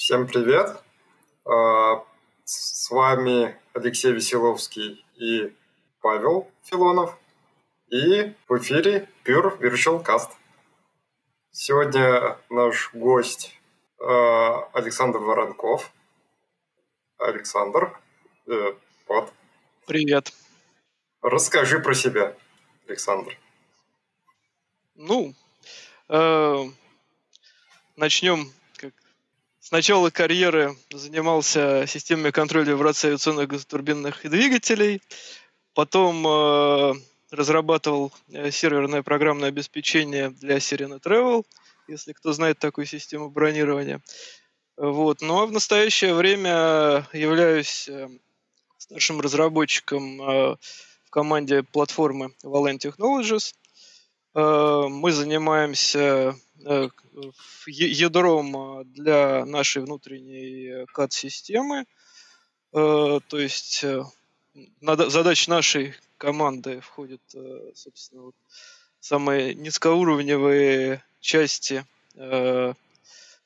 Всем привет! А, с вами Алексей Веселовский и Павел Филонов. И в эфире Pure Virtual Cast. Сегодня наш гость а, Александр Воронков. Александр, э, вот. Привет. Расскажи про себя, Александр. Ну, э, начнем с начала карьеры занимался системами контроля вибрации авиационных газотурбинных двигателей. Потом э, разрабатывал э, серверное программное обеспечение для Sirena Travel, если кто знает такую систему бронирования. Вот. Ну а в настоящее время являюсь э, старшим разработчиком э, в команде платформы Valent Technologies. Э, мы занимаемся э, ядром для нашей внутренней CAD-системы. То есть задача нашей команды входит, собственно, вот самые низкоуровневые части,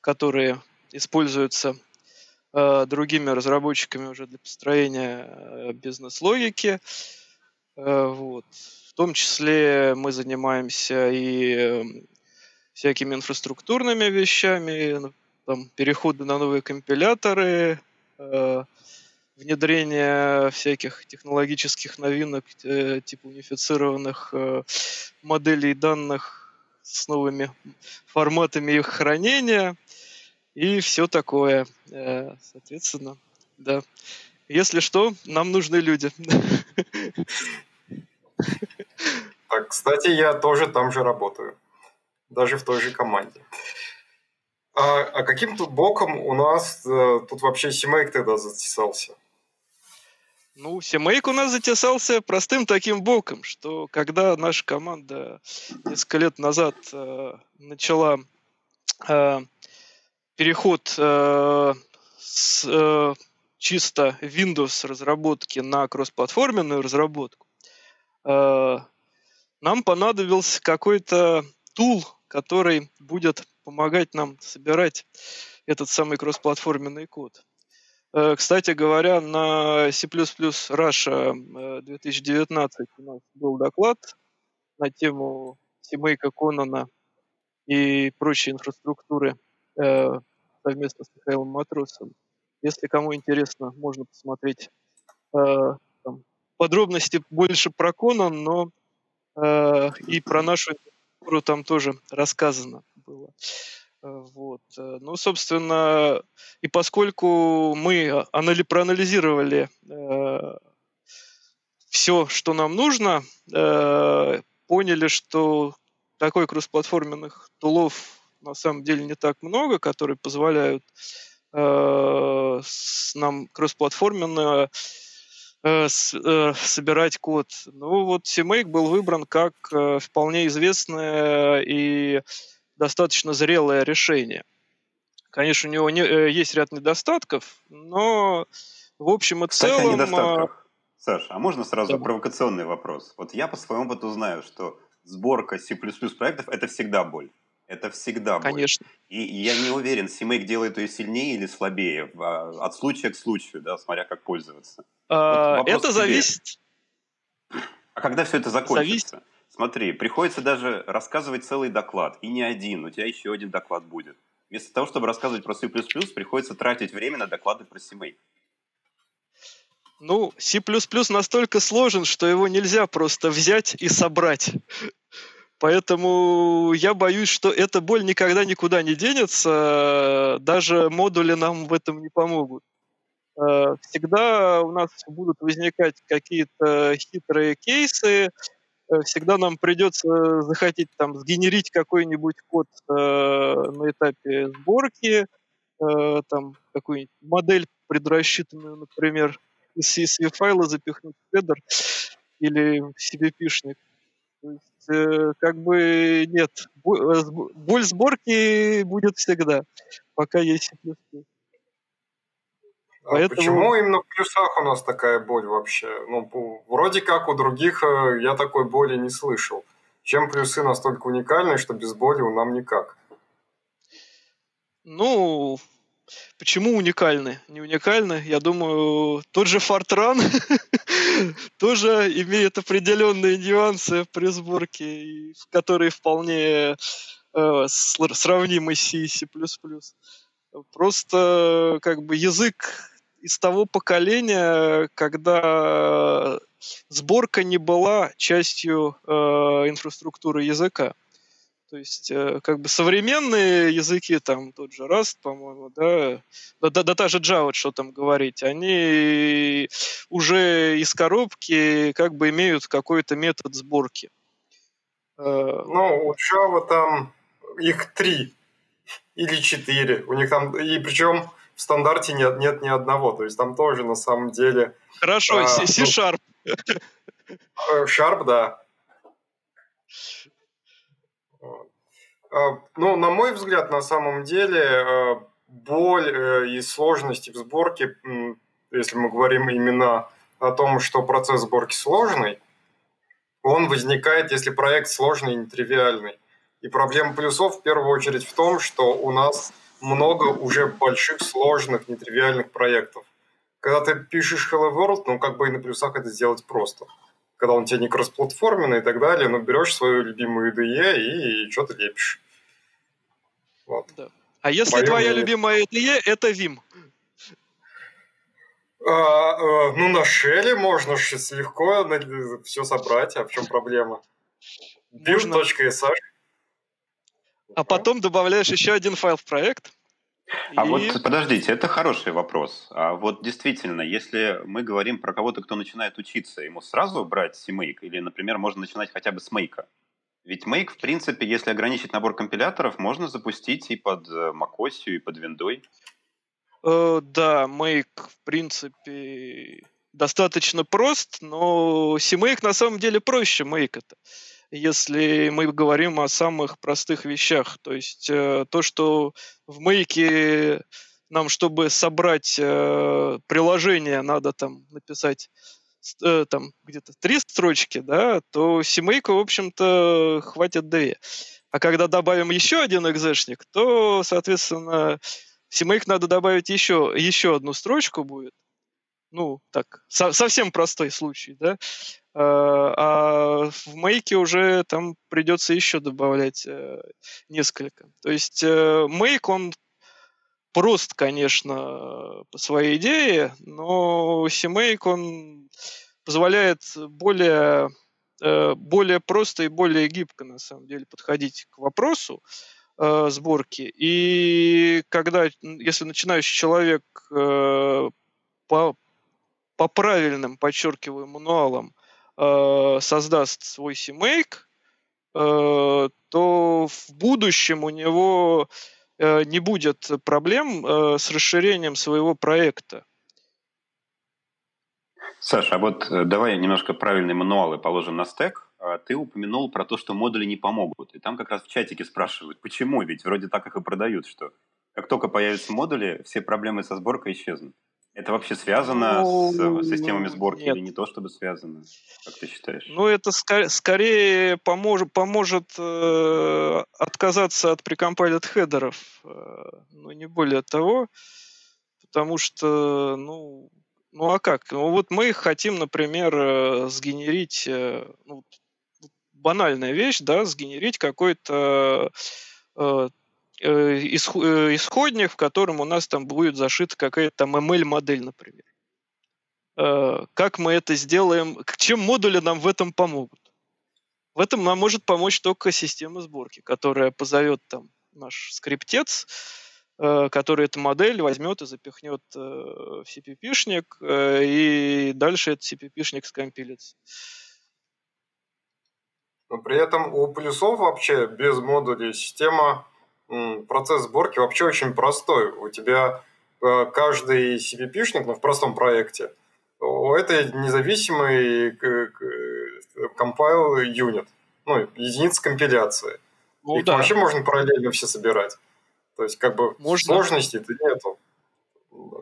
которые используются другими разработчиками уже для построения бизнес-логики. Вот. В том числе мы занимаемся и эм, всякими инфраструктурными вещами, ну, там, переходы на новые компиляторы, э, внедрение всяких технологических новинок э, типа унифицированных э, моделей данных с новыми форматами их хранения и все такое. Э, соответственно, да. Если что, нам нужны люди. Так, кстати, я тоже там же работаю. Даже в той же команде. А, а каким тут боком у нас э, тут вообще Симейк тогда затесался? Ну, Симейк у нас затесался простым таким боком, что когда наша команда несколько лет назад э, начала э, переход э, с э, чисто Windows разработки на кроссплатформенную разработку, э, нам понадобился какой-то тул, который будет помогать нам собирать этот самый кроссплатформенный код. Э, кстати говоря, на C++ Russia 2019 э, у нас был доклад на тему семейка Конона и прочей инфраструктуры совместно с Михаилом Матросом. Если кому интересно, можно посмотреть подробности больше про Конон, но Э, и про нашу инфраструктуру там тоже рассказано было. Э, вот. Э, ну, собственно, и поскольку мы анали проанализировали э, все, что нам нужно, э, поняли, что такой кроссплатформенных тулов на самом деле не так много, которые позволяют э, нам кроссплатформенно Э, э, собирать код. Ну вот CMake был выбран как э, вполне известное и достаточно зрелое решение. Конечно, у него не, есть ряд недостатков, но в общем и Кстати, целом... О недостатках. Саша, а можно сразу да. провокационный вопрос? Вот я по своему опыту знаю, что сборка C++ проектов – это всегда боль. Это всегда. Конечно. И, и я не уверен, CMake делает ее сильнее или слабее, а, от случая к случаю, да, смотря как пользоваться. А, вот это зависит... А когда все это закончится? Зависит... Смотри, приходится даже рассказывать целый доклад, и не один, у тебя еще один доклад будет. Вместо того, чтобы рассказывать про C++, приходится тратить время на доклады про CMake. Ну, C++ настолько сложен, что его нельзя просто взять и собрать. Поэтому я боюсь, что эта боль никогда никуда не денется, даже модули нам в этом не помогут. Э, всегда у нас будут возникать какие-то хитрые кейсы, э, всегда нам придется захотеть там сгенерить какой-нибудь код э, на этапе сборки, э, там какую-нибудь модель предрасчитанную, например, из CSV файла запихнуть в хедер или в CVP-шник. То есть, э, как бы нет, боль сборки будет всегда, пока есть C++. А Поэтому... почему именно в плюсах у нас такая боль вообще? Ну, вроде как у других э, я такой боли не слышал. Чем плюсы настолько уникальны, что без боли у нам никак? Ну, Почему уникальны? Не уникальны? Я думаю, тот же Fortran тоже имеет определенные нюансы при сборке, которые вполне э, сравнимы с C C++. Просто как бы язык из того поколения, когда сборка не была частью э, инфраструктуры языка. То есть, э, как бы современные языки, там тот же Rust, по-моему, да, да, да, да та же Java, что там говорить, они уже из коробки как бы имеют какой-то метод сборки. Э, ну, у Java там их три или четыре. У них там, и причем в стандарте нет, нет ни одного. То есть там тоже на самом деле... Хорошо, а, C-Sharp. Ну, Sharp, да. А, ну, на мой взгляд, на самом деле, э, боль э, и сложности в сборке, если мы говорим именно о том, что процесс сборки сложный, он возникает, если проект сложный и нетривиальный. И проблема плюсов в первую очередь в том, что у нас много уже больших, сложных, нетривиальных проектов. Когда ты пишешь Hello World, ну, как бы и на плюсах это сделать просто когда он тебе не кроссплатформенный и так далее, но берешь свою любимую IDE и что-то лепишь. Вот. Да. А если Моё твоя мнение... любимая IDE, это Vim? А, а, ну, на шеле можно легко все собрать, а в чем проблема? Build.sh А потом добавляешь еще один файл в проект, а и... вот подождите, это хороший вопрос. А вот действительно, если мы говорим про кого-то, кто начинает учиться, ему сразу брать CMake или, например, можно начинать хотя бы с Make? Ведь Make, в принципе, если ограничить набор компиляторов, можно запустить и под э, macOS, и под Windows. Э, да, Make, в принципе, достаточно прост, но CMake на самом деле проще Make это если мы говорим о самых простых вещах. То есть э, то, что в Make нам, чтобы собрать приложение, надо там написать э, там где-то три строчки, да, то CMake, в общем-то, хватит две. А когда добавим еще один экзешник, то, соответственно, CMake надо добавить еще, еще одну строчку будет. Ну, так, со- совсем простой случай, да. Э, а в мейке уже там придется еще добавлять э, несколько. То есть э, мейк, он прост, конечно, по своей идее, но CMake, он позволяет более, более просто и более гибко, на самом деле, подходить к вопросу сборки. И когда, если начинающий человек по, по правильным, подчеркиваю, мануалам э, создаст свой э, то в будущем у него э, не будет проблем э, с расширением своего проекта. Саша, а вот э, давай немножко правильные мануалы положим на стек. А ты упомянул про то, что модули не помогут. И там как раз в чатике спрашивают, почему? Ведь вроде так их и продают, что как только появятся модули, все проблемы со сборкой исчезнут. Это вообще связано ну, с системами сборки нет. или не то, чтобы связано? Как ты считаешь? Ну, это ск- скорее поможет, поможет э, отказаться от прикомпайлят хедеров, э, но не более того, потому что, ну, ну а как? Ну, вот мы хотим, например, э, сгенерить, э, ну, банальная вещь, да, сгенерить какой-то э, Э, исходник, в котором у нас там будет зашита какая-то там ML-модель, например. Э, как мы это сделаем? Чем модули нам в этом помогут? В этом нам может помочь только система сборки, которая позовет там наш скриптец, который эту модель возьмет и запихнет в CPP-шник, и дальше этот CPP-шник скомпилится. Но при этом у плюсов вообще без модулей система процесс сборки вообще очень простой. У тебя э, каждый CPP-шник, ну, в простом проекте, это независимый compile unit, ну, единица компиляции. Ну, Их да. вообще можно параллельно все собирать. То есть, как бы можно. сложности-то нету.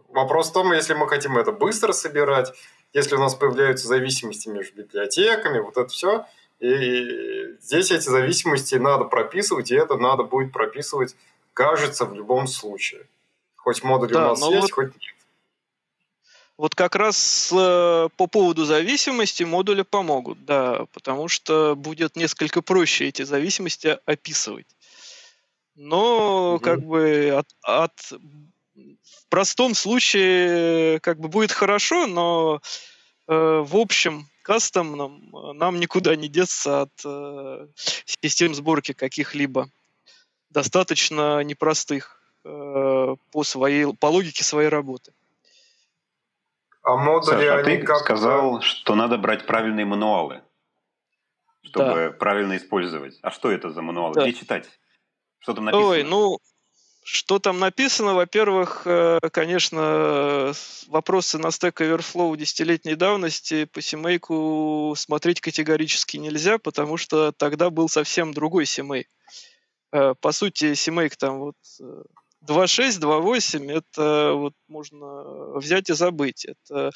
Вопрос в том, если мы хотим это быстро собирать, если у нас появляются зависимости между библиотеками, вот это все – и здесь эти зависимости надо прописывать, и это надо будет прописывать, кажется, в любом случае. Хоть модули да, у нас есть, вот... хоть нет. Вот как раз э, по поводу зависимости модули помогут, да, потому что будет несколько проще эти зависимости описывать. Но mm-hmm. как бы от, от в простом случае как бы будет хорошо, но э, в общем кастомном нам никуда не деться от э, систем сборки каких-либо достаточно непростых э, по своей по логике своей работы. А модули, Саша, а ты как сказал, что надо брать правильные мануалы, чтобы да. правильно использовать. А что это за мануалы? Да. Где читать? Что там написано? Ой, ну, что там написано? Во-первых, э, конечно, вопросы на Stack Overflow десятилетней давности по семейку смотреть категорически нельзя, потому что тогда был совсем другой семейк. Э, по сути, семейк там вот э, 2.6, 2.8 это вот можно взять и забыть. Это,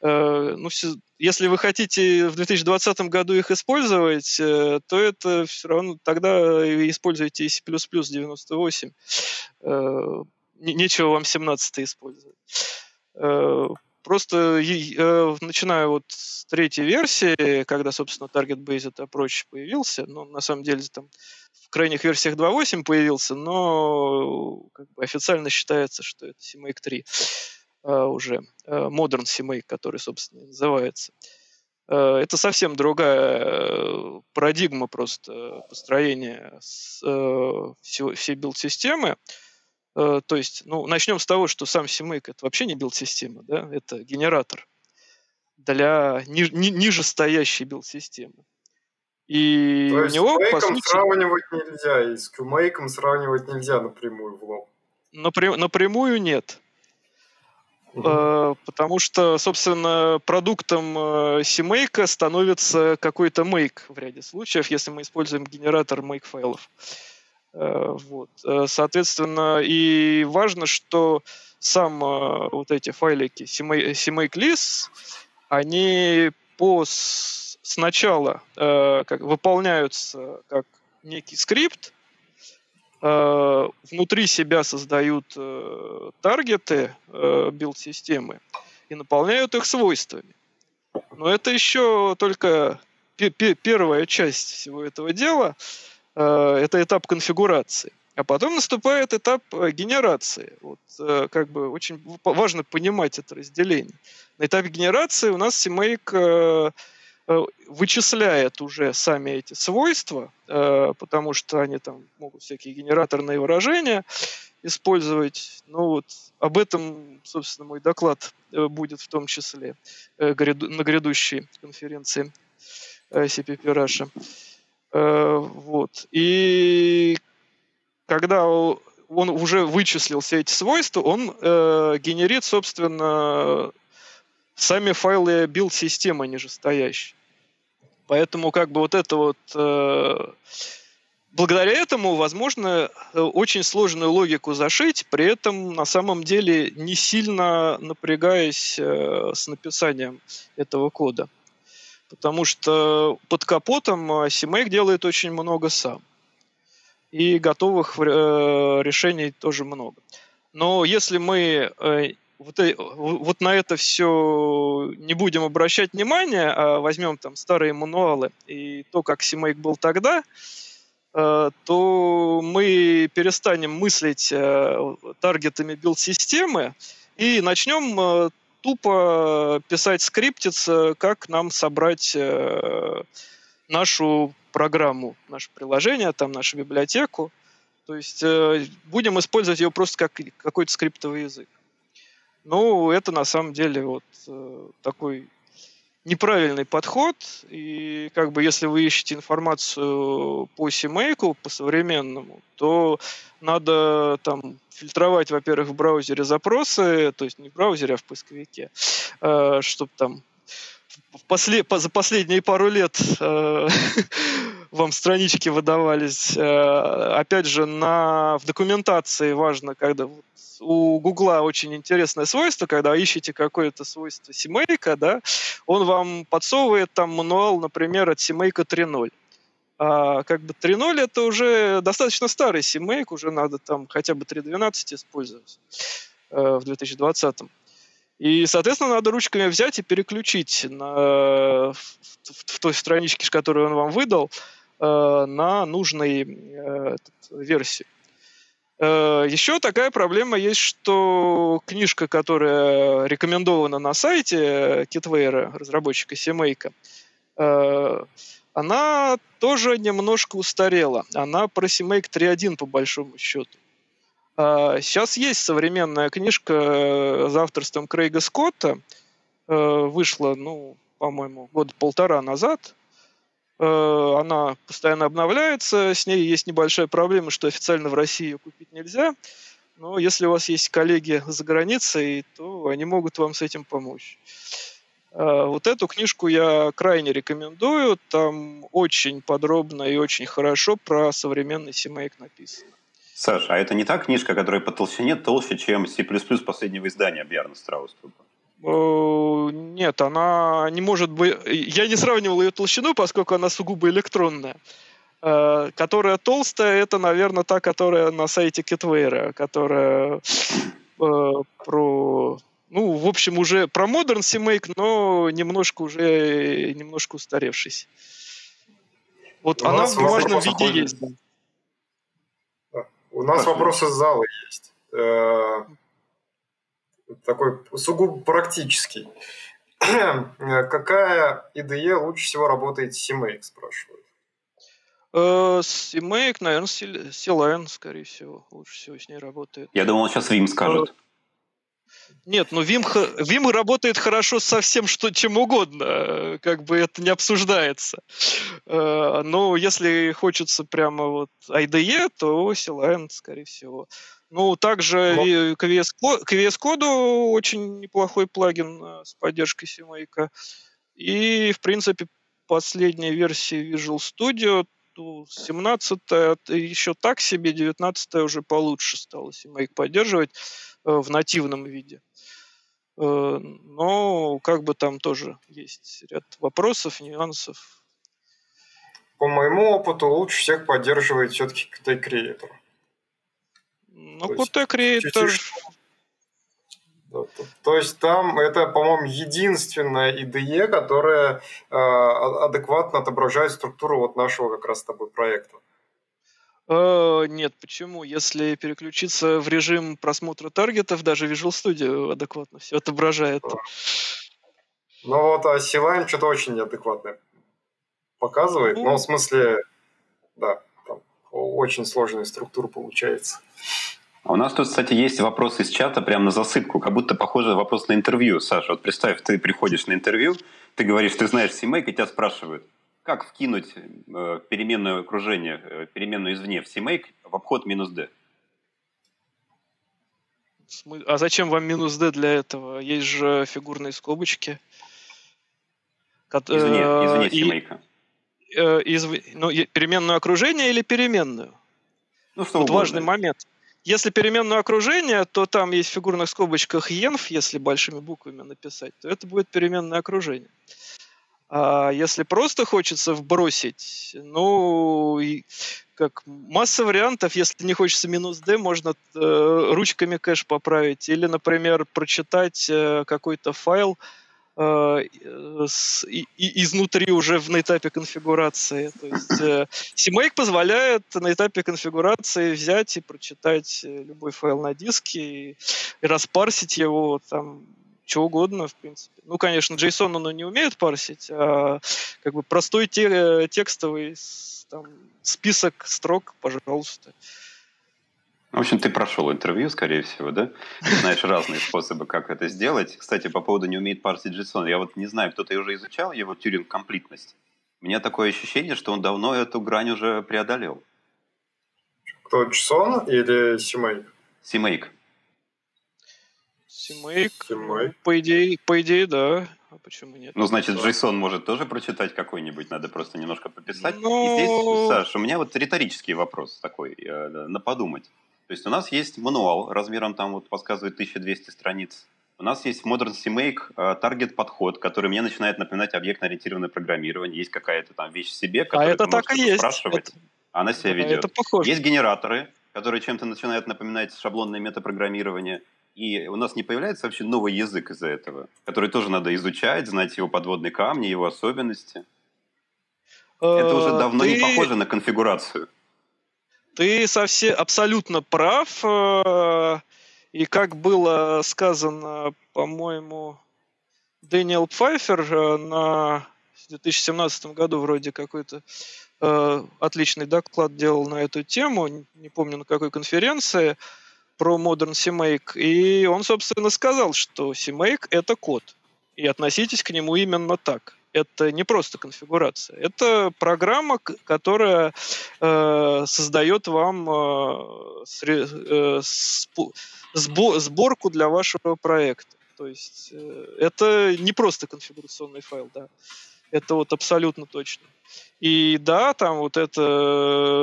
э, ну, все, если вы хотите в 2020 году их использовать, э, то это все равно тогда используйте C++ 98. Э, нечего вам 17 использовать. Э, просто э, начиная вот с третьей версии, когда, собственно, Target Based Approach появился, ну, на самом деле там в крайних версиях 2.8 появился, но как бы официально считается, что это CMake 3 а, уже, а, Modern CMake, который, собственно, называется. А, это совсем другая э, парадигма просто построения э, всего, всей билд-системы. Э, то есть, ну, начнем с того, что сам CMake это вообще не билд-система, да, это генератор для ни, ни, ниже стоящей билд-системы. И То есть него, с по сути... сравнивать нельзя, и с QMake сравнивать нельзя напрямую в лоб. Напря... Напрямую нет. Угу. потому что, собственно, продуктом э, CMake становится какой-то make в ряде случаев, если мы используем генератор make файлов. Э, вот. Соответственно, и важно, что сам вот эти файлики CMake list, они по сначала э, как, выполняются как некий скрипт, э, внутри себя создают э, таргеты э, билд-системы и наполняют их свойствами. Но это еще только первая часть всего этого дела. Э, это этап конфигурации. А потом наступает этап э, генерации. Вот, э, как бы очень важно понимать это разделение. На этапе генерации у нас CMake Э, вычисляет уже сами эти свойства, э, потому что они там могут всякие генераторные выражения использовать. Ну вот об этом, собственно, мой доклад э, будет в том числе на грядущей конференции CPP Russia. Вот. И когда он уже вычислил все эти свойства, он генерит, собственно, сами файлы билд-системы нижестоящие. Поэтому как бы вот это вот... Э, благодаря этому возможно э, очень сложную логику зашить, при этом на самом деле не сильно напрягаясь э, с написанием этого кода. Потому что под капотом CMake делает очень много сам. И готовых э, решений тоже много. Но если мы э, вот, э, вот на это все не будем обращать внимания, а возьмем там старые мануалы и то, как CMake был тогда, э, то мы перестанем мыслить э, таргетами билд-системы и начнем тупо писать скриптец, как нам собрать нашу программу, наше приложение, там нашу библиотеку. То есть будем использовать ее просто как какой-то скриптовый язык. Ну, это на самом деле вот э, такой неправильный подход. И как бы если вы ищете информацию по CMake, по современному, то надо там фильтровать, во-первых, в браузере запросы, то есть не в браузере, а в поисковике, э, чтобы там после, по, за последние пару лет э, вам странички выдавались. Э, опять же, на, в документации важно, когда у Гугла очень интересное свойство, когда ищете какое-то свойство семейка, да, он вам подсовывает там мануал, например, от семейка 3.0. А как бы 3.0 это уже достаточно старый CMake, уже надо там хотя бы 3.12 использовать э, в 2020. И, соответственно, надо ручками взять и переключить на, в, в, в той страничке, которую он вам выдал, э, на нужной э, версии. Э, еще такая проблема есть, что книжка, которая рекомендована на сайте Kitware, разработчика э, она тоже немножко устарела. Она про CMake 3.1 по большому счету. Сейчас есть современная книжка э, за авторством Крейга Скотта. Вышла, ну, по-моему, года полтора назад. Э, она постоянно обновляется, с ней есть небольшая проблема, что официально в России ее купить нельзя. Но если у вас есть коллеги за границей, то они могут вам с этим помочь. Э, вот эту книжку я крайне рекомендую. Там очень подробно и очень хорошо про современный CMake написано. Саша, а это не та книжка, которая по толщине толще, чем C++ последнего издания Бьярна Страуструпа? Э, нет, она не может быть... Я не сравнивал ее толщину, поскольку она сугубо электронная. Э, которая толстая, это, наверное, та, которая на сайте Kitware, которая э, про... Ну, в общем, уже про Modern CMake, но немножко уже немножко устаревшийся. Вот У она в бумажном виде есть. У нас вопросы из зала есть такой сугубо практический. Какая IDE лучше всего работает с CMake, спрашивают? Э, CMake, наверное, C-Line, скорее всего, лучше всего с ней работает. Я думал, сейчас Vim скажет. Нет, ну Vim, Vim работает хорошо со всем, что, чем угодно, как бы это не обсуждается. Э, но если хочется прямо вот IDE, то C-Line, скорее всего. Ну, также Но... и к VS Code очень неплохой плагин э, с поддержкой CMake. И, в принципе, последняя версия Visual Studio 17 еще так себе, 19 уже получше стало CMake поддерживать э, в нативном виде. Э, но как бы там тоже есть ряд вопросов, нюансов. По моему опыту лучше всех поддерживает все-таки Creator. Ну, Qt Creator... То, то есть там это, по-моему, единственная IDE, которая э, адекватно отображает структуру вот нашего как раз с тобой проекта. Э, нет, почему? Если переключиться в режим просмотра таргетов, даже Visual Studio адекватно все отображает. Да. Ну вот, а C-Line что-то очень неадекватное показывает. Ну, ну в смысле, да, очень сложная структура получается. А у нас тут, кстати, есть вопрос из чата прямо на засыпку, как будто похоже вопрос на интервью. Саша, вот представь, ты приходишь на интервью, ты говоришь, ты знаешь CMake, и тебя спрашивают, как вкинуть э, переменное окружение, э, переменную извне в CMake в обход минус D? А зачем вам минус D для этого? Есть же фигурные скобочки. Извне, извне CMake. Э, из, ну, переменное окружение или переменную? Ну, что вот угодно. важный момент. Если переменное окружение, то там есть в фигурных скобочках env, если большими буквами написать, то это будет переменное окружение. А если просто хочется вбросить, ну, как масса вариантов, если не хочется минус d, можно э, ручками кэш поправить. Или, например, прочитать э, какой-то файл, Э, с, и, и, изнутри уже в, на этапе конфигурации. То есть э, CMake позволяет на этапе конфигурации взять и прочитать э, любой файл на диске и, и распарсить его там что угодно, в принципе. Ну, конечно, JSON он не умеет парсить, а как бы простой те, текстовый там, список строк, пожалуйста. В общем, ты прошел интервью, скорее всего, да? Знаешь разные способы, как это сделать. Кстати, по поводу не умеет парсить JSON, я вот не знаю, кто-то уже изучал его тюринг комплитность. У меня такое ощущение, что он давно эту грань уже преодолел. Кто, JSON или CMake? CMake. CMake, CMake. По, идее, по идее, да. А почему нет? Ну, значит, JSON может тоже прочитать какой-нибудь, надо просто немножко пописать. Но... И здесь, Саш, у меня вот риторический вопрос такой, э, на подумать. То есть у нас есть мануал размером там вот подсказывает 1200 страниц У нас есть Modern CMake таргет подход, который мне начинает напоминать объектно-ориентированное программирование. Есть какая-то там вещь в себе, которую а это так и есть. спрашивать, это... она себя ведет. Это похоже. Есть генераторы, которые чем-то начинают напоминать шаблонное метапрограммирование. И у нас не появляется вообще новый язык из-за этого, который тоже надо изучать, знать его подводные камни, его особенности. Это уже э, давно Ты... не похоже на конфигурацию. Ты совсем абсолютно прав. Э, и как было сказано, по-моему, Дэниел Пфайфер э, на в 2017 году вроде какой-то э, отличный доклад делал на эту тему, не помню на какой конференции, про Modern CMake. И он, собственно, сказал, что CMake — это код. И относитесь к нему именно так это не просто конфигурация, это программа, которая э, создает вам э, сре, э, сбо, сборку для вашего проекта. То есть э, это не просто конфигурационный файл, да. Это вот абсолютно точно. И да, там вот это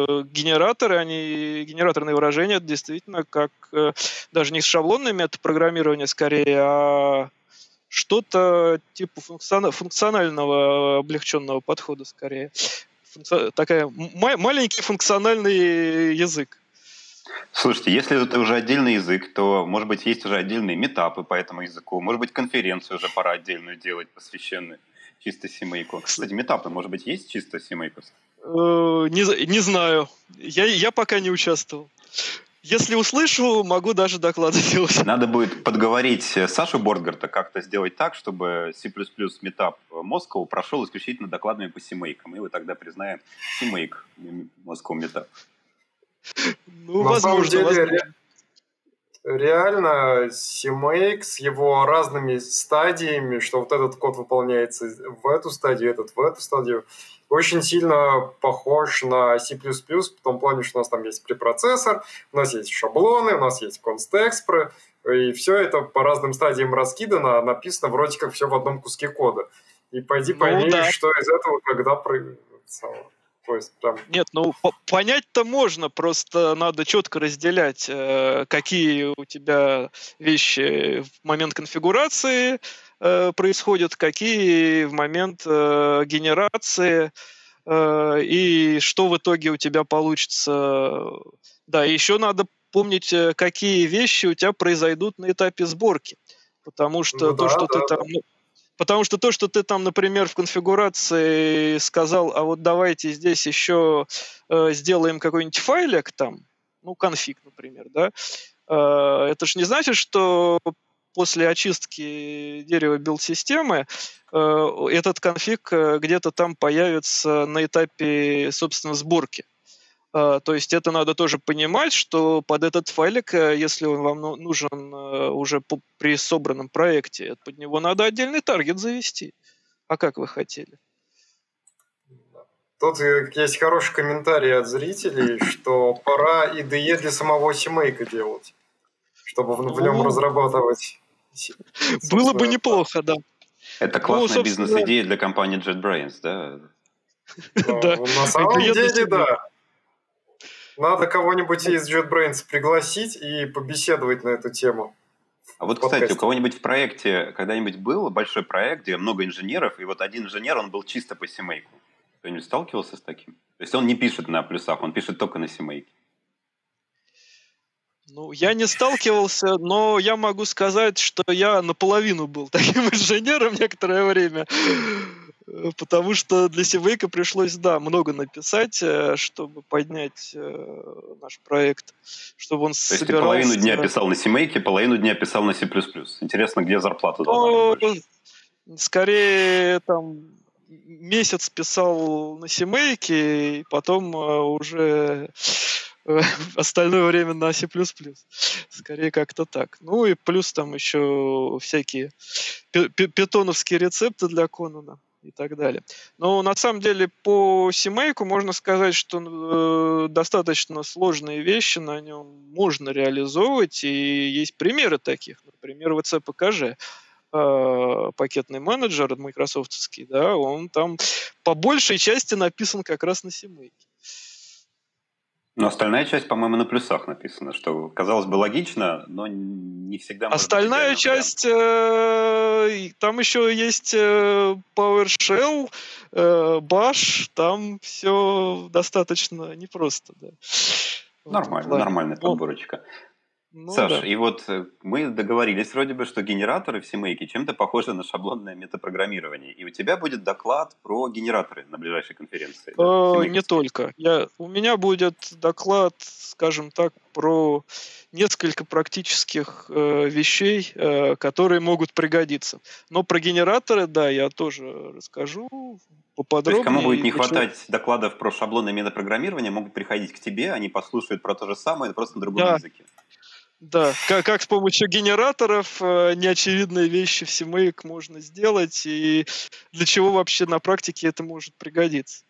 э, генераторы, они генераторные выражения, это действительно как э, даже не шаблонное метод программирования скорее, а что-то типа функционального облегченного подхода скорее. Функци... Такая маленький функциональный язык. Слушайте, если это уже отдельный язык, то, может быть, есть уже отдельные метапы по этому языку, может быть, конференцию уже пора отдельную делать, посвященную чисто семейку. Кстати, метапы, может быть, есть чисто семейковские? Э, не, не знаю. Я, я пока не участвовал. Если услышу, могу даже доклад сделать. Надо будет подговорить э, Сашу Бортгарта как-то сделать так, чтобы C++ метап Москву прошел исключительно докладами по семейкам. И мы тогда признаем семейк Москву метап. Ну, На возможно, самом деле, возможно. Реально CMake с его разными стадиями, что вот этот код выполняется в эту стадию, этот в эту стадию, очень сильно похож на C++, в том плане, что у нас там есть препроцессор, у нас есть шаблоны, у нас есть констекспры, и все это по разным стадиям раскидано, написано вроде как все в одном куске кода. И пойди ну, пойми, да. что из этого когда то есть, там... Нет, ну понять-то можно, просто надо четко разделять, э, какие у тебя вещи в момент конфигурации, э, происходят, какие в момент э, генерации, и что в итоге у тебя получится. Да, еще надо помнить, какие вещи у тебя произойдут на этапе сборки. Потому что ну, то, да, что да, ты там... Да. Потому что то, что ты там, например, в конфигурации сказал, а вот давайте здесь еще э, сделаем какой-нибудь файлик там, ну, конфиг, например, да, э, это же не значит, что после очистки дерева билд-системы э, этот конфиг э, где-то там появится на этапе, собственно, сборки. Э, то есть это надо тоже понимать, что под этот файлик, если он вам ну, нужен уже при собранном проекте, под него надо отдельный таргет завести. А как вы хотели? Тут есть хороший комментарий от зрителей, что пора IDE для самого семейка делать, чтобы в, в нем разрабатывать было бы неплохо, да. Это классная ну, бизнес-идея для компании JetBrains, да? Да. На самом деле, да. Надо кого-нибудь из JetBrains пригласить и побеседовать на эту тему. А вот, кстати, у кого-нибудь в проекте когда-нибудь был большой проект, где много инженеров, и вот один инженер, он был чисто по семейку. Кто-нибудь сталкивался с таким? То есть он не пишет на плюсах, он пишет только на семейке. Ну, я не сталкивался, но я могу сказать, что я наполовину был таким инженером некоторое время. Потому что для Сивейка пришлось, да, много написать, э, чтобы поднять э, наш проект, чтобы он То собирался... есть ты половину дня писал на Симейке, половину дня писал на C++. Интересно, где зарплата должна быть Скорее, там, месяц писал на Симейке, и потом э, уже остальное время на C++. Скорее как-то так. Ну и плюс там еще всякие питоновские рецепты для Конана и так далее. Но на самом деле по семейку можно сказать, что э, достаточно сложные вещи на нем можно реализовывать, и есть примеры таких. Например, VC-ПКЖ э, пакетный менеджер майкрософтовский, да, он там по большей части написан как раз на семейке. Но остальная часть, по-моему, на плюсах написана, что, казалось бы, логично, но не всегда... Остальная часть, э, там еще есть э, PowerShell, э, Bash, там все достаточно непросто. Да. Нормально, нормальная подборочка. Ну, Саш, да. и вот э, мы договорились вроде бы, что генераторы в CMake чем-то похожи на шаблонное метапрограммирование. И у тебя будет доклад про генераторы на ближайшей конференции. Э, не только. Я, у меня будет доклад, скажем так, про несколько практических э, вещей, э, которые могут пригодиться. Но про генераторы, да, я тоже расскажу поподробнее. То есть кому будет не хватать докладов про шаблонное метапрограммирование, могут приходить к тебе, они послушают про то же самое, просто на другом да. языке. Да, как, как с помощью генераторов э, неочевидные вещи в CMake можно сделать, и для чего вообще на практике это может пригодиться.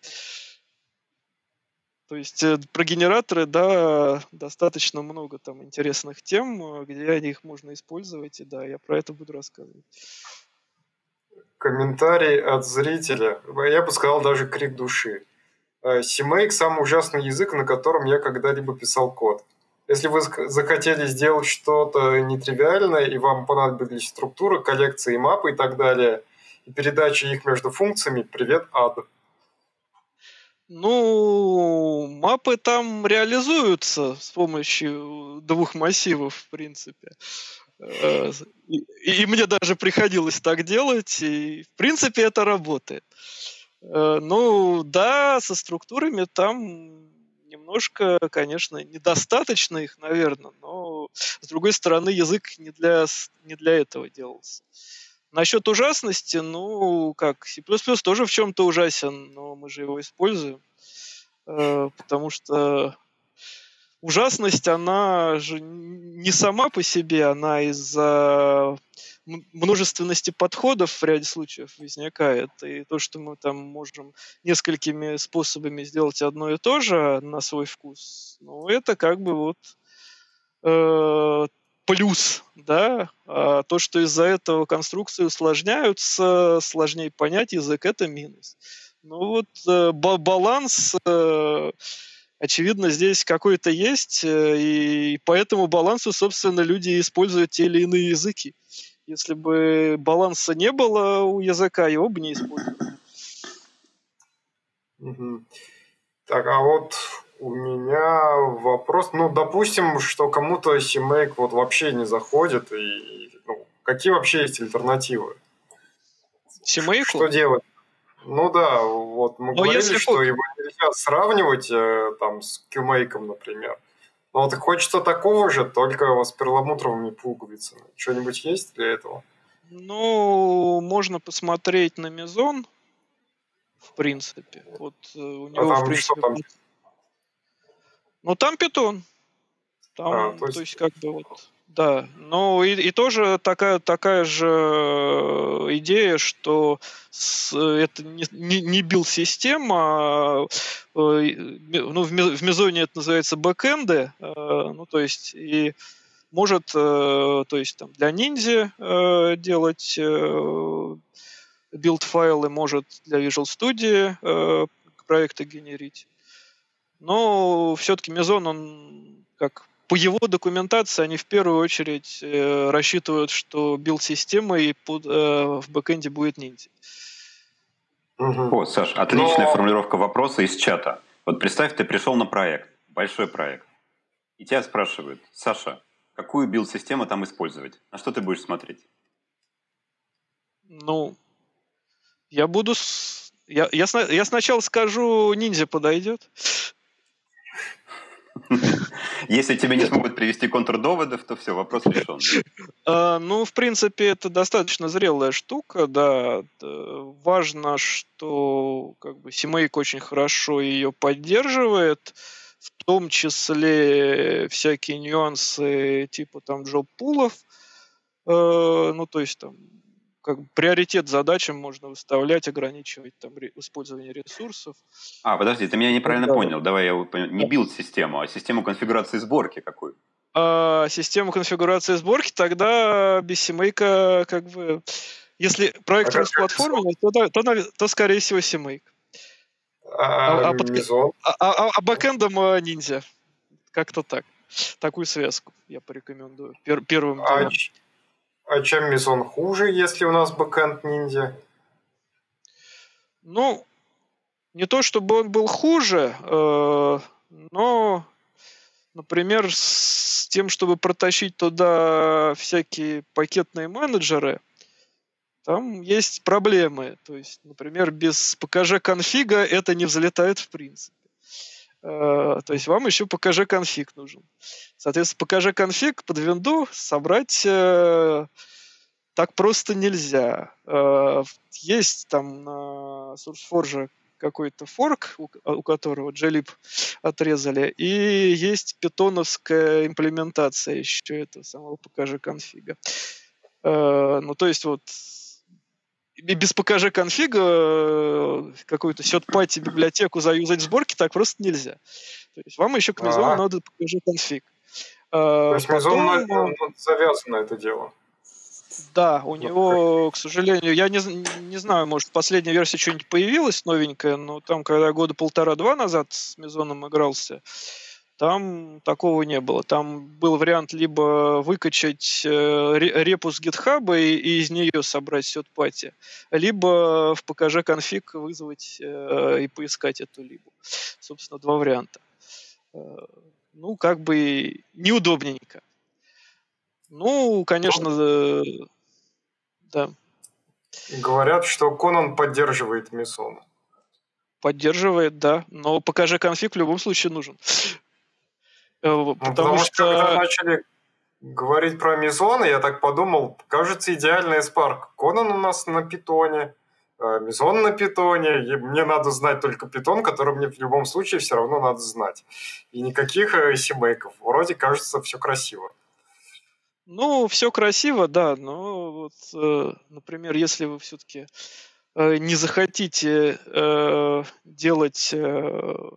То есть э, про генераторы, да, достаточно много там интересных тем, э, где они их можно использовать, и да, я про это буду рассказывать. Комментарий от зрителя. Я бы сказал даже крик души. CMake – самый ужасный язык, на котором я когда-либо писал код. Если вы захотели сделать что-то нетривиальное, и вам понадобились структуры, коллекции, мапы и так далее, и передача их между функциями, привет, ад. Ну, мапы там реализуются с помощью двух массивов, в принципе. Э, и, и мне даже приходилось так делать, и в принципе это работает. Э, ну, да, со структурами там немножко, конечно, недостаточно их, наверное, но, с другой стороны, язык не для, не для этого делался. Насчет ужасности, ну, как, C++ тоже в чем-то ужасен, но мы же его используем, э, потому что ужасность, она же не сама по себе, она из-за множественности подходов в ряде случаев возникает. И то, что мы там можем несколькими способами сделать одно и то же на свой вкус, ну, это как бы вот э, плюс, да, а то, что из-за этого конструкции усложняются, сложнее понять язык, это минус. Ну вот э, баланс э, очевидно, здесь какой-то есть, э, и по этому балансу, собственно, люди используют те или иные языки. Если бы баланса не было у языка, его бы не использовали. Угу. Так, а вот у меня вопрос. Ну, допустим, что кому-то CMake вот вообще не заходит, и ну, какие вообще есть альтернативы? CMake? Что делать? Ну да, вот мы Но говорили, если... что его нельзя сравнивать э, там с QMake, например. Но вот хочется такого же, только с перламутровыми пуговицами. Что-нибудь есть для этого? Ну, можно посмотреть на Мезон, в принципе. Вот э, у а него, а там в принципе, что там? Ну, там питон. Там, а, то, есть... то есть, как бы вот да, ну и, и тоже такая, такая же идея, что с, это не, не, не build-система, а, э, ну, в, в Meson е это называется бэкэнды, э, ну то есть и может, э, то есть там для Ninja делать build-файлы, может для Visual Studio проекты генерить. Но все-таки Meson, он как по его документации они в первую очередь э, рассчитывают, что build-система и под, э, в бэкэнде будет Ninja. Угу. О, Саш, отличная Но... формулировка вопроса из чата. Вот представь, ты пришел на проект, большой проект, и тебя спрашивают, Саша, какую билд-систему там использовать? На что ты будешь смотреть? Ну, я буду... С... Я, я, я сначала скажу, ниндзя подойдет. Если тебе не смогут привести контрдоводов, то все, вопрос решен. А, ну, в принципе, это достаточно зрелая штука, да. Важно, что как бы CMake очень хорошо ее поддерживает, в том числе всякие нюансы типа там джоб-пулов, э, ну, то есть там как бы приоритет задачам можно выставлять, ограничивать там использование ресурсов. А, подожди, ты меня неправильно да. понял. Давай я не билд-систему, а систему конфигурации сборки какую? А, систему конфигурации сборки тогда без CMake как бы... Если проект а платформенный, то, то, то, то, скорее всего CMake. А, а, а, под... а, а, а бэкэндом ниндзя. как-то так. Такую связку я порекомендую пер- первым а, делом. А чем Мизон хуже, если у нас бэкэнд ниндзя? Ну, не то чтобы он был хуже, э, но, например, с тем, чтобы протащить туда всякие пакетные менеджеры, там есть проблемы. То есть, например, без покажи конфига это не взлетает в принципе. Э, то есть вам еще покажи конфиг нужен. Соответственно, покажи конфиг под винду собрать э, так просто нельзя. Э, есть там на SourceForge какой-то форк, у, которого JLib отрезали, и есть питоновская имплементация еще этого самого покажи конфига. Ну, то есть вот без покажи конфига э, какую-то сет-пати библиотеку заюзать в сборке так просто нельзя. То есть вам еще к Мизону а надо покажи конфиг. То есть Мизон Потом... завязан на это дело. Да, у него, к сожалению, я не, не знаю, может, последняя версия что-нибудь появилась новенькая, но там, когда года полтора-два назад с Мизоном игрался, там такого не было. Там был вариант либо выкачать э, репу с GitHub и, и из нее собрать сетпати, либо в покажи конфиг вызвать э, и поискать эту либо. Собственно, два варианта. Э, ну, как бы неудобненько. Ну, конечно, да. Говорят, что Конан поддерживает Мисон. Поддерживает, да. Но покажи конфиг в любом случае нужен. Э, ну, потому, потому что... что когда начали говорить про Мизон, я так подумал, кажется, идеальный спарк. Конан у нас на питоне, э, Мизон на питоне, и мне надо знать только питон, который мне в любом случае все равно надо знать. И никаких э, семейков. Вроде кажется, все красиво. Ну, все красиво, да, но вот, например, если вы все-таки не захотите делать Э,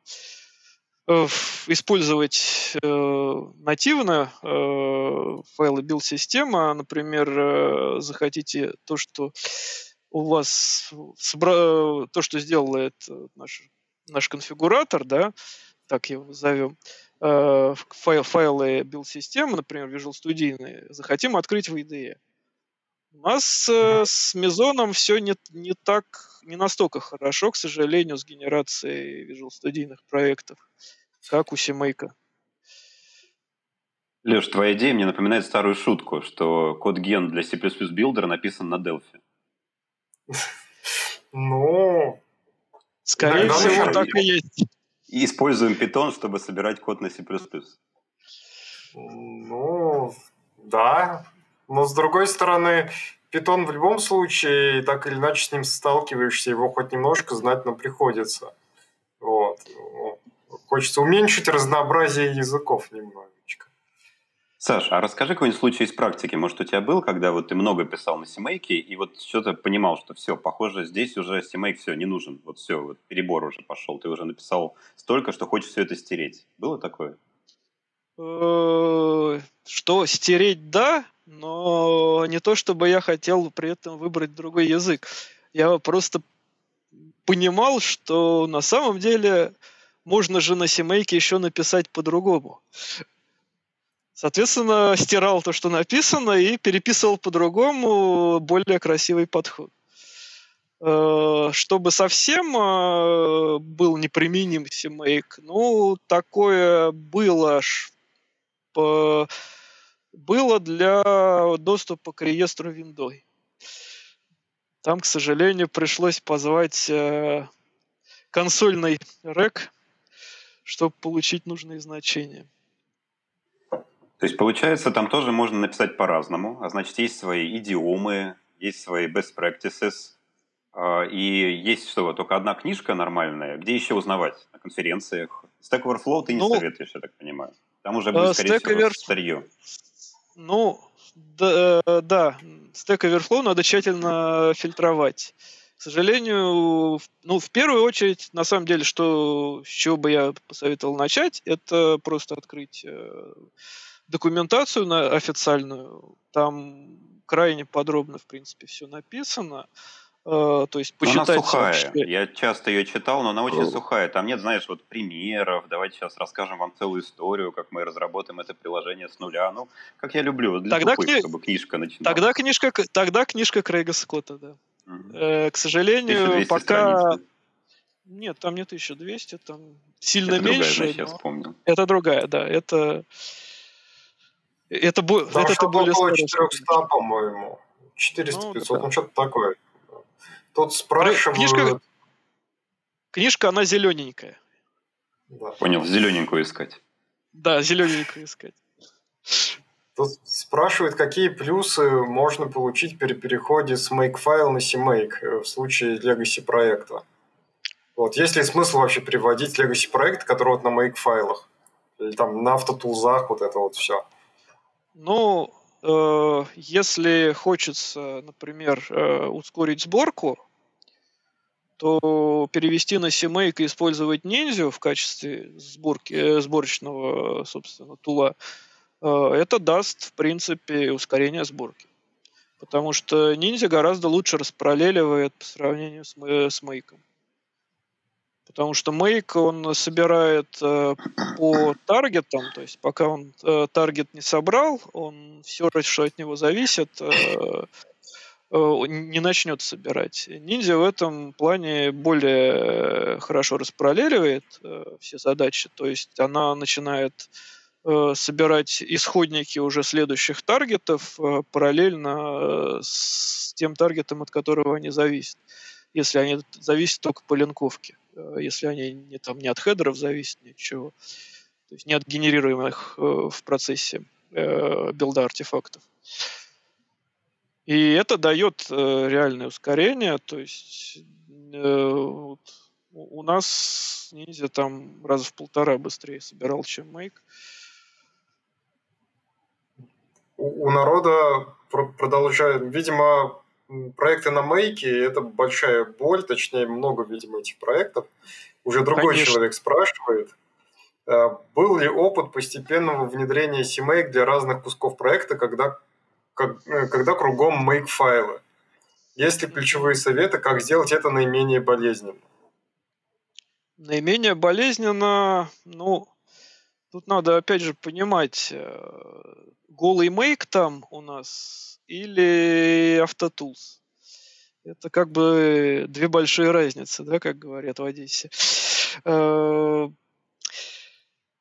использовать э, нативно э, файлы билд-системы, например, э, захотите то, что у вас собра... то, что сделал это наш, наш конфигуратор, да, так его назовем, э, файл, файлы build-системы, например, Visual Studio, захотим открыть в IDE. У нас э, с Meson ом все не, не так, не настолько хорошо, к сожалению, с генерацией Visual Studio проектов как у CMake а. Леш, твоя идея мне напоминает старую шутку, что codegen для C++ Builder а написан на Delphi. Ну... Скорее всего, так и есть. И используем Python, чтобы собирать код на C++. Ну, да. Но с другой стороны, Python в любом случае, так или иначе с ним сталкиваешься, его хоть немножко знать нам приходится. Вот. Хочется уменьшить разнообразие языков немножечко. Саш, а расскажи какой-нибудь случай из практики. Может, у тебя был, когда вот ты много писал на семейке, и вот что-то понимал, что все, похоже, здесь уже семейк все, не нужен. Вот все, вот перебор уже пошел. Ты уже написал столько, что хочешь все это стереть. Было такое? Э, что, стереть, да, но не то, чтобы я хотел при этом выбрать другой язык. Я просто понимал, что на самом деле можно же на семейке еще написать по-другому. Соответственно, стирал то, что написано, и переписывал по-другому более красивый подход. Э, чтобы совсем э, был неприменим семейк, ну, такое было было для доступа к реестру виндой. Там, к сожалению, пришлось позвать э, консольный рек, чтобы получить нужные значения. То есть, получается, там тоже можно написать по-разному. А значит, есть свои идиомы, есть свои best practices, а, и есть что, только одна книжка нормальная. Где еще узнавать? На конференциях. Stack Overflow ты не ну, советуешь, я так понимаю. Там уже будет, скорее всего, Over... старье. Ну, да, э, да, Stack Overflow надо тщательно фильтровать. К сожалению, ну, в первую очередь, на самом деле, что, с чего бы я посоветовал начать, это просто открыть э, документацию на официальную. Там крайне подробно, в принципе, все написано. Э, то есть посчитать... Но она сухая. Вообще... Я часто ее читал, но она очень сухая. Там нет, знаешь, вот примеров. Давайте сейчас расскажем вам целую историю, как мы разработаем это приложение с нуля. Ну, как я люблю, для тогда тупых, кни... чтобы книжка начиналась. Тогда книжка, тогда книжка Крейга Скотта, да. Угу. Э, к сожалению, пока... Страниц. Нет, там не 1200, там сильно это меньше. Другая, помню. Это другая, да. Это, это, там это, это более около 400, по-моему. 400-500, ну, да. ну что-то такое. Тут спрашивают... Книжка, книжка она зелененькая. Да. Понял, зелененькую искать. Да, зелененькую искать. Тут спрашивают, какие плюсы можно получить при переходе с Makefile на CMake э, в случае Legacy проекта. Вот, есть ли смысл вообще приводить Legacy проект, который вот на Makefile? Или там на автотулзах вот это вот все? Ну, если хочется, например, э, ускорить сборку, то перевести на CMake и использовать ниндзю в качестве сборки, э, сборочного, собственно, тула, это даст, в принципе, ускорение сборки. Потому что ниндзя гораздо лучше распараллеливает по сравнению с, с мейком. Потому что мейк он собирает э, по таргетам, то есть пока он э, таргет не собрал, он все, что от него зависит, э, э, не начнет собирать. Ninja в этом плане более хорошо распараллеливает э, все задачи, то есть она начинает э, собирать исходники уже следующих target ов э, параллельно э, с тем target ом, от которого они зависят, если они зависят только по линковке. Э, если они не, там, не от header ов зависят, ничего. То есть не от генерируемых э, в процессе э, билда артефактов. И это дает реальное ускорение, то есть вот, у нас ниндзя там раза в полтора быстрее собирал, чем. У, у народа продолжает, видимо, проекты на мейке – это большая боль, точнее, много, видимо, этих проектов. Уже другой Конечно. человек спрашивает, э, был ли опыт постепенного внедрения CMake для разных кусков проекта, когда, э, когда кругом make-файлы? Есть ли ключевые советы, как сделать это наименее болезненно? Наименее болезненно, ну, тут надо опять же понимать, э, голый мейк там у нас или Автотулс. Это как бы две большие разницы, да, как говорят в Одессе. Э,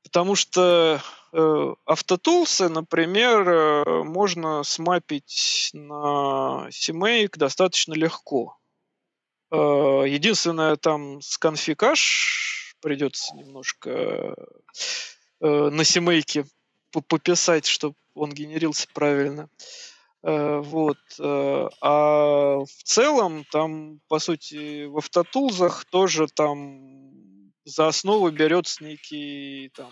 потому что э, автотулсы, например, можно смапить на CMake достаточно легко. Единственное, там с конфикаж придется немножко на CMake пописать, чтобы он генерился правильно. Э, вот. Э, а в целом там, по сути, в автотулзах тоже там за основу берется некий там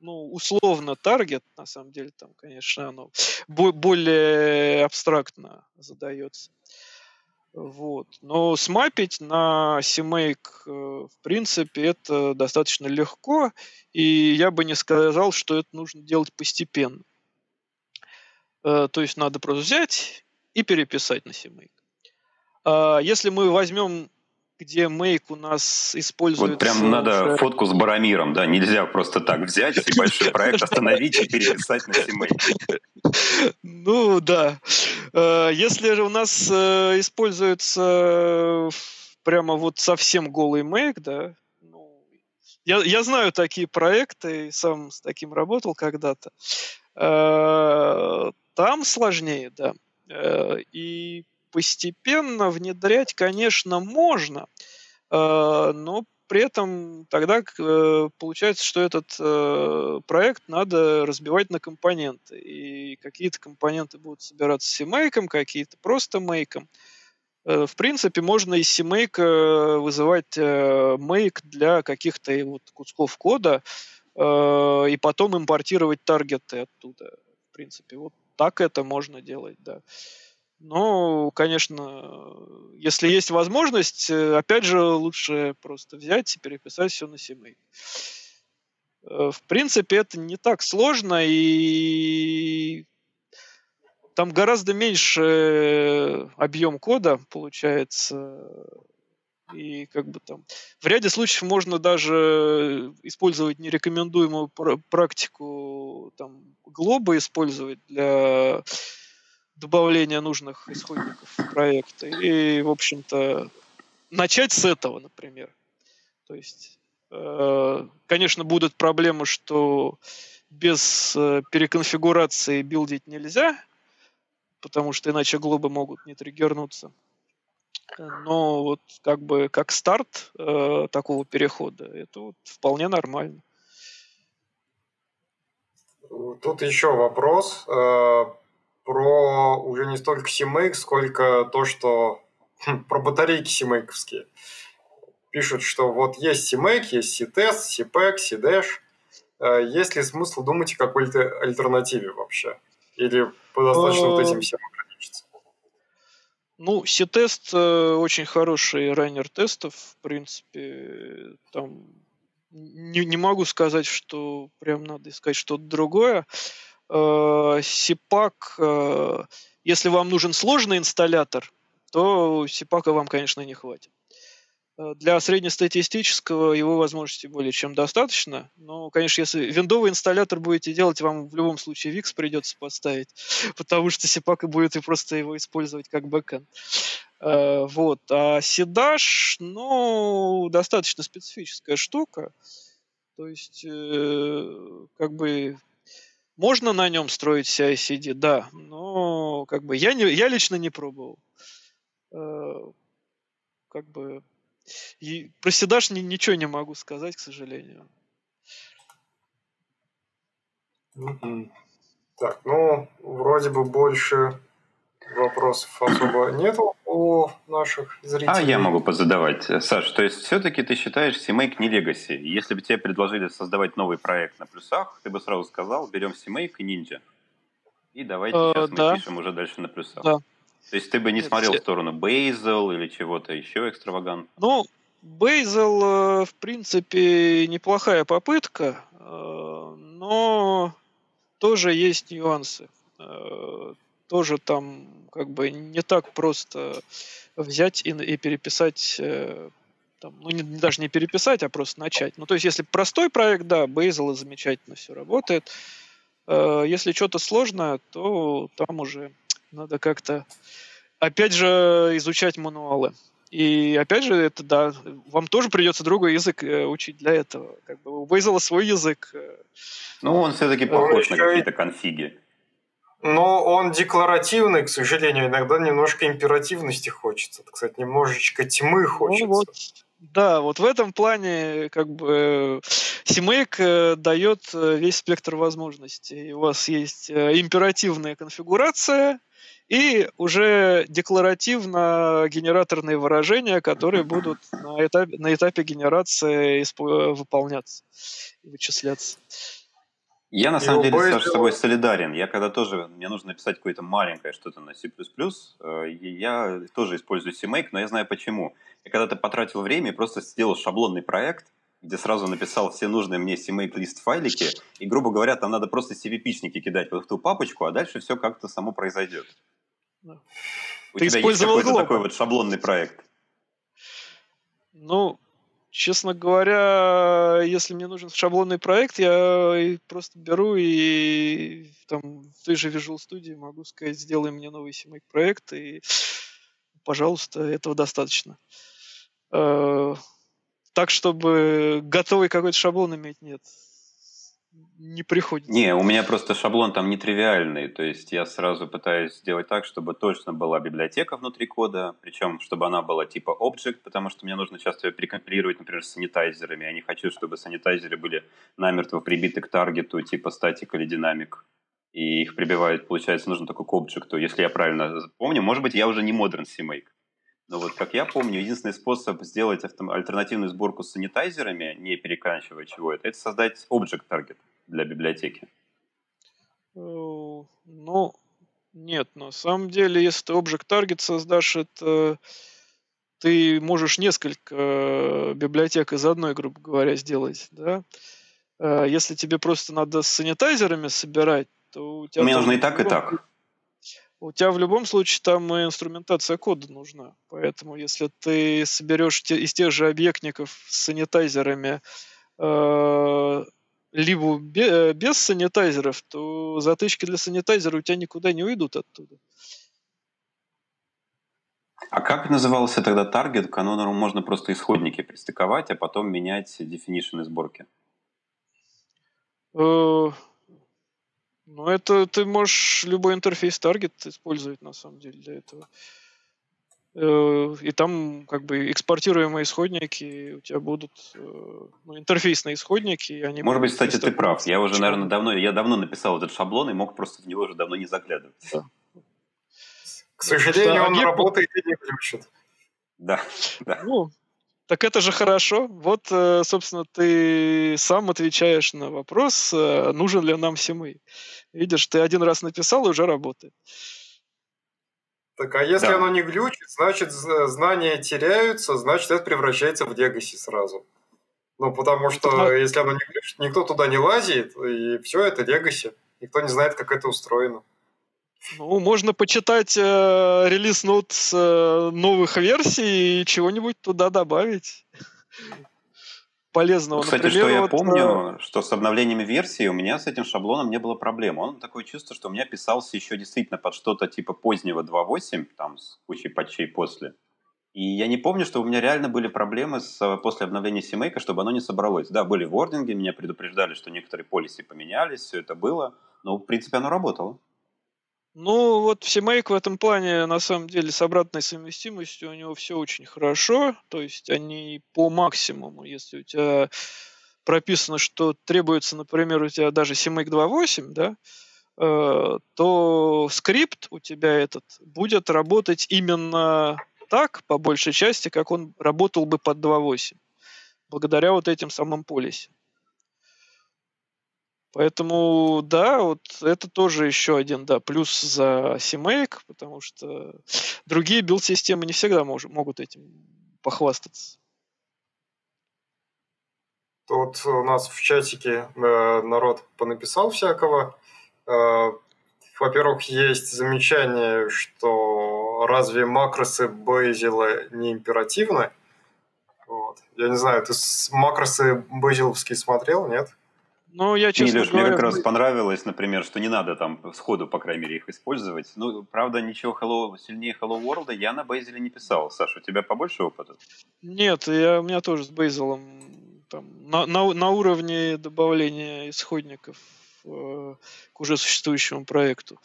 ну, условно таргет, на самом деле, там, конечно, оно более абстрактно задается. Вот. Но смапить на CMake, э, в принципе, это достаточно легко, и я бы не сказал, что это нужно делать постепенно. Э, то есть надо просто взять и переписать на CMake. А если мы возьмем где Make у нас используется... Вот прям надо фотку с Барамиром, да, нельзя просто так взять и большой проект остановить и переписать на CMake. Ну да. Э, если же у нас э, используется прямо вот совсем голый Make, да, ну, я, я знаю такие проекты, сам с таким работал когда-то там сложнее, да. Э, и постепенно внедрять, конечно, можно, э, но при этом тогда э, получается, что этот проект надо разбивать на компоненты. И какие-то компоненты будут собираться CMake, какие-то просто мейком. В принципе, можно из CMake вызывать make для каких-то вот кусков кода и потом импортировать таргеты оттуда. В принципе, вот так это можно делать, да. Но, конечно, если есть возможность, э, опять же, лучше просто взять и переписать все на CMake. Э, в принципе, это не так сложно, и там гораздо меньше объем кода получается. И как бы там в ряде случаев можно даже использовать нерекомендуемую практику там глоба использовать для добавления нужных исходников в проект. И, в общем-то, начать с этого, например. То есть, э, конечно, будут проблемы, что без э, переконфигурации билдить нельзя, потому что иначе глобы могут не триггернуться. Но вот как бы как старт э, такого перехода, это вот вполне нормально. Тут еще вопрос э, про уже не столько CMake, сколько то, что хм, про батарейки CMake. Пишут, что вот есть CMake, есть C-Test, C-Pack, C-Dash. Э, есть ли смысл думать о какой-то альтернативе вообще? Или достаточно вот этим всем ограничиться? Ну, C-тест э, очень хороший раннер тестов, в принципе, там не, не могу сказать, что прям надо искать что-то другое. Сипак, э, э, если вам нужен сложный инсталлятор, то Сипака вам, конечно, не хватит. Э, для среднестатистического его возможностей более чем достаточно. Но, конечно, если виндовый инсталлятор будете делать, вам в любом случае VIX придется подставить, потому что Сипака будет и просто его использовать как бэкэнд. Вот. А Сидаш, ну, достаточно специфическая штука. То есть, как бы можно на нем строить CI-CD, да, но как бы я, не, я лично не пробовал. Э, как бы и про ни, ничего не могу сказать, к сожалению. Так, ну, вроде бы больше вопросов особо нету у наших зрителей. А я могу позадавать. Саш, то есть все-таки ты считаешь CMake не Legacy? Если бы тебе предложили создавать новый проект на плюсах, ты бы сразу сказал, берем CMake и Ninja. И давайте э, сейчас да. мы пишем уже дальше на плюсах. Да. То есть ты бы не Нет, смотрел в сторону Bazel или чего-то еще экстравагант? Ну, Bazel, э, в принципе, неплохая попытка, э, но тоже есть нюансы тоже там как бы не так просто взять и, и переписать э, там, ну, не, даже не переписать, а просто начать. Ну, то есть, если простой проект, да, Bazel замечательно все работает. Э, если что-то сложное, то там уже надо как-то, опять же, изучать мануалы. И опять же, это да, вам тоже придется другой язык э, учить для этого. Как бы у Bazel свой язык. Э, ну, он все-таки похож на какие-то конфиги. Но он декларативный, к сожалению, иногда немножко императивности хочется. Так сказать, немножечко тьмы хочется. Ну, вот, да, вот в этом плане как бы э, дает э, весь спектр возможностей. У вас есть э, императивная конфигурация и уже декларативно генераторные выражения, которые будут на этапе, на этапе генерации выполняться и вычисляться. Я на самом деле Саша, с тобой солидарен. Я когда тоже, мне нужно написать какое-то маленькое что-то на C++, э, я тоже использую CMake, но я знаю почему. Я когда-то потратил время и просто сделал шаблонный проект, где сразу написал все нужные мне CMake лист файлики, и, грубо говоря, там надо просто CVP-шники кидать в ту папочку, а дальше все как-то само произойдет. Да. У Ты тебя есть какой-то такой вот шаблонный проект? Ну, Честно говоря, если мне нужен шаблонный проект, я просто беру и там в той же Visual Studio могу сказать, сделай мне новый CMake проект, и, пожалуйста, этого достаточно. Э, так, чтобы готовый какой-то шаблон иметь, нет не приходится. Не, у меня просто шаблон там нетривиальный, то есть я сразу пытаюсь сделать так, чтобы точно была библиотека внутри кода, причем чтобы она была типа object, потому что мне нужно часто ее перекомпилировать, например, с санитайзерами. Я не хочу, чтобы санитайзеры были намертво прибиты к таргету типа статик или динамик, и их прибивают, получается, нужно только к объекту, если я правильно помню. Может быть, я уже не модерн CMake. Но вот как я помню, единственный способ сделать альтернативную сборку с санитайзерами, не переканчивая чего-то, это создать Object Target для библиотеки. Э, ну, нет, на самом деле, если ты Object Target создашь, это ты можешь несколько э, библиотек из одной, грубо говоря, сделать, да? Э, если тебе просто надо с санитайзерами собирать, то у тебя... Мне нужно и так, и так. У тебя в любом случае там и инструментация кода нужна. Поэтому если ты соберешь те, из тех же объектников с санитайзерами э, либо бе, без санитайзеров, то затычки для санитайзера у тебя никуда не уйдут оттуда. А как назывался тогда таргет, к которому можно просто исходники пристыковать, а потом менять definition сборки? Э, ну, это ты можешь любой интерфейс таргет использовать на самом деле для этого. Э, и там как бы экспортируемые исходники у тебя будут э, ну, интерфейсные исходники. И они Может быть, кстати, ты прав. Я уже, наверное, давно, я давно написал этот шаблон и мог просто в него уже давно не заглядывать. Да. К сожалению, он работает и не включит. Да, да. Ну, так это же хорошо. Вот, э, собственно, ты сам отвечаешь на вопрос, э, нужен ли нам Симы. Видишь, ты один раз написал, и уже работает. Так, а если да. оно не глючит, значит, знания теряются, значит, это превращается в Legacy сразу. Ну, потому что а... если оно не глючит, никто туда не лазит, и все, это Legacy. Никто не знает, как это устроено. Ну, можно почитать э, релиз нот с э, новых версий и чего-нибудь туда добавить. Полезного. Кстати, Например, что я вот, помню, э... что с обновлениями версии у меня с этим шаблоном не было проблем. Он такое чувство, что у меня писался еще действительно под что-то типа позднего 2.8, там с кучей патчей после. И я не помню, что у меня реально были проблемы с, э, после обновления семейка, чтобы оно не собралось. Да, были вординги, меня предупреждали, что некоторые полиси поменялись, все это было, но в принципе оно работало. Ну, вот Всемейк в этом плане, на самом деле, с обратной совместимостью у него все очень хорошо. То есть они по максимуму, если у тебя прописано, что требуется, например, у тебя даже CMake 2.8, да, э, то скрипт у тебя этот будет работать именно так, по большей части, как он работал бы под 2.8, благодаря вот этим самым полисе. Поэтому, да, вот это тоже еще один, да, плюс за CMake, потому что другие билд-системы не всегда мож, могут этим похвастаться. Тут у нас в чатике э, народ понаписал всякого. Э, во-первых, есть замечание, что разве макросы Бейзела не императивны? Вот. Я не знаю, ты макросы Бейзеловские смотрел, нет? Ну, я честно Илюш, говоря... мне как раз понравилось, например, что не надо там сходу, по крайней мере, их использовать. Ну, правда, ничего Hello, сильнее Hello World я на Бейзеле не писал. Саша, у тебя побольше опыта? Нет, я, у меня тоже с Бейзелом там, на, на, на уровне добавления исходников э, к уже существующему проекту.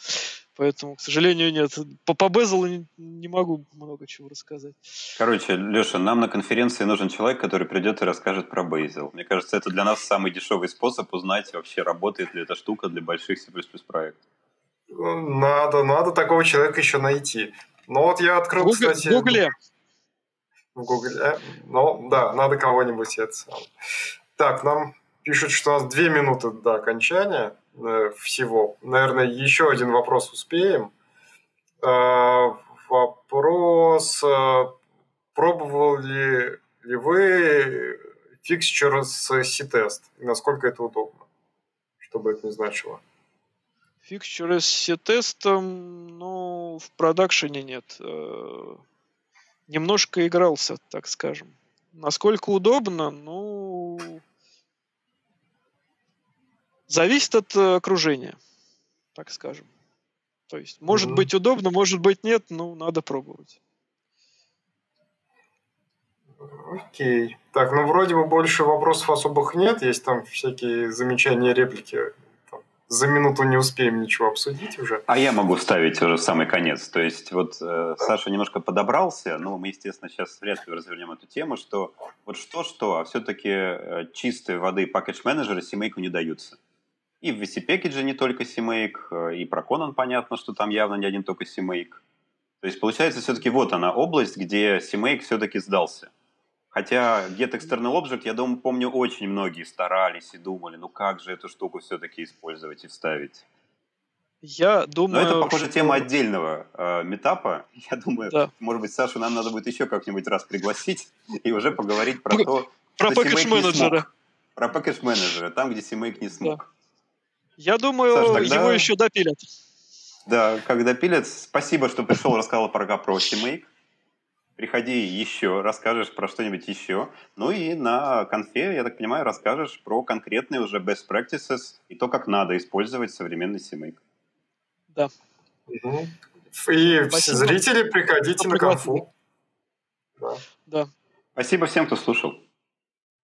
Поэтому, к сожалению, нет. По, по Безелу не, не могу много чего рассказать. Короче, Леша, нам на конференции нужен человек, который придет и расскажет про Бейзел. Мне кажется, это для нас самый дешевый способ узнать, вообще работает ли эта штука для больших C++ проектов. Надо, надо такого человека еще найти. Но вот я открыл, Google, кстати... В Гугле. В Гугле. Ну, да, надо кого-нибудь это Так, нам пишут, что у нас две минуты до окончания. Э, всего. Наверное, еще один вопрос успеем. Э, вопрос. Э, пробовали ли вы фиксчер с C-тест? Насколько это удобно? Что бы это ни значило. Фиксчеры с C-тестом, ну, в продакшене нет. Немножко игрался, так скажем. Насколько удобно, ну, Зависит от э, окружения, так скажем. То есть, может mm-hmm. быть удобно, может быть нет, ну, надо пробовать. Окей. Так, ну вроде бы больше вопросов особых нет. Есть там всякие замечания, реплики. Там, за минуту не успеем ничего обсудить уже. А я могу ставить уже в самый конец. То есть вот э, Саша немножко подобрался, но мы, естественно, сейчас вряд ли развернем эту тему, что вот что-что, а все-таки э, чистой воды пакетж-менеджеры семейку не даются. И в VC Package не только CMake, э, и про Conan понятно, что там явно не один только CMake. То есть получается все-таки вот она область, где CMake все-таки сдался. Хотя Get External Object, я думаю, помню, очень многие старались и думали, ну как же эту штуку все-таки использовать и вставить. Я думаю... Но это, похоже, что... тема отдельного э, метапа. Я думаю, да. может быть, Сашу нам надо будет еще как-нибудь раз пригласить и уже поговорить про то, про пакет-менеджера. Про пакет-менеджера, там, где CMake не смог. Да. Я думаю, Саш, тогда... его еще допилят. Да, когда пилец. Спасибо, что пришел, рассказал про про CMake. Приходи еще, расскажешь про что-нибудь еще. Ну и на конфе, я так понимаю, расскажешь про конкретные уже best practices и то, как надо использовать современный CMake. Да. Угу. И Спасибо. зрители, приходите на конфу. Да. да. Спасибо всем, кто слушал.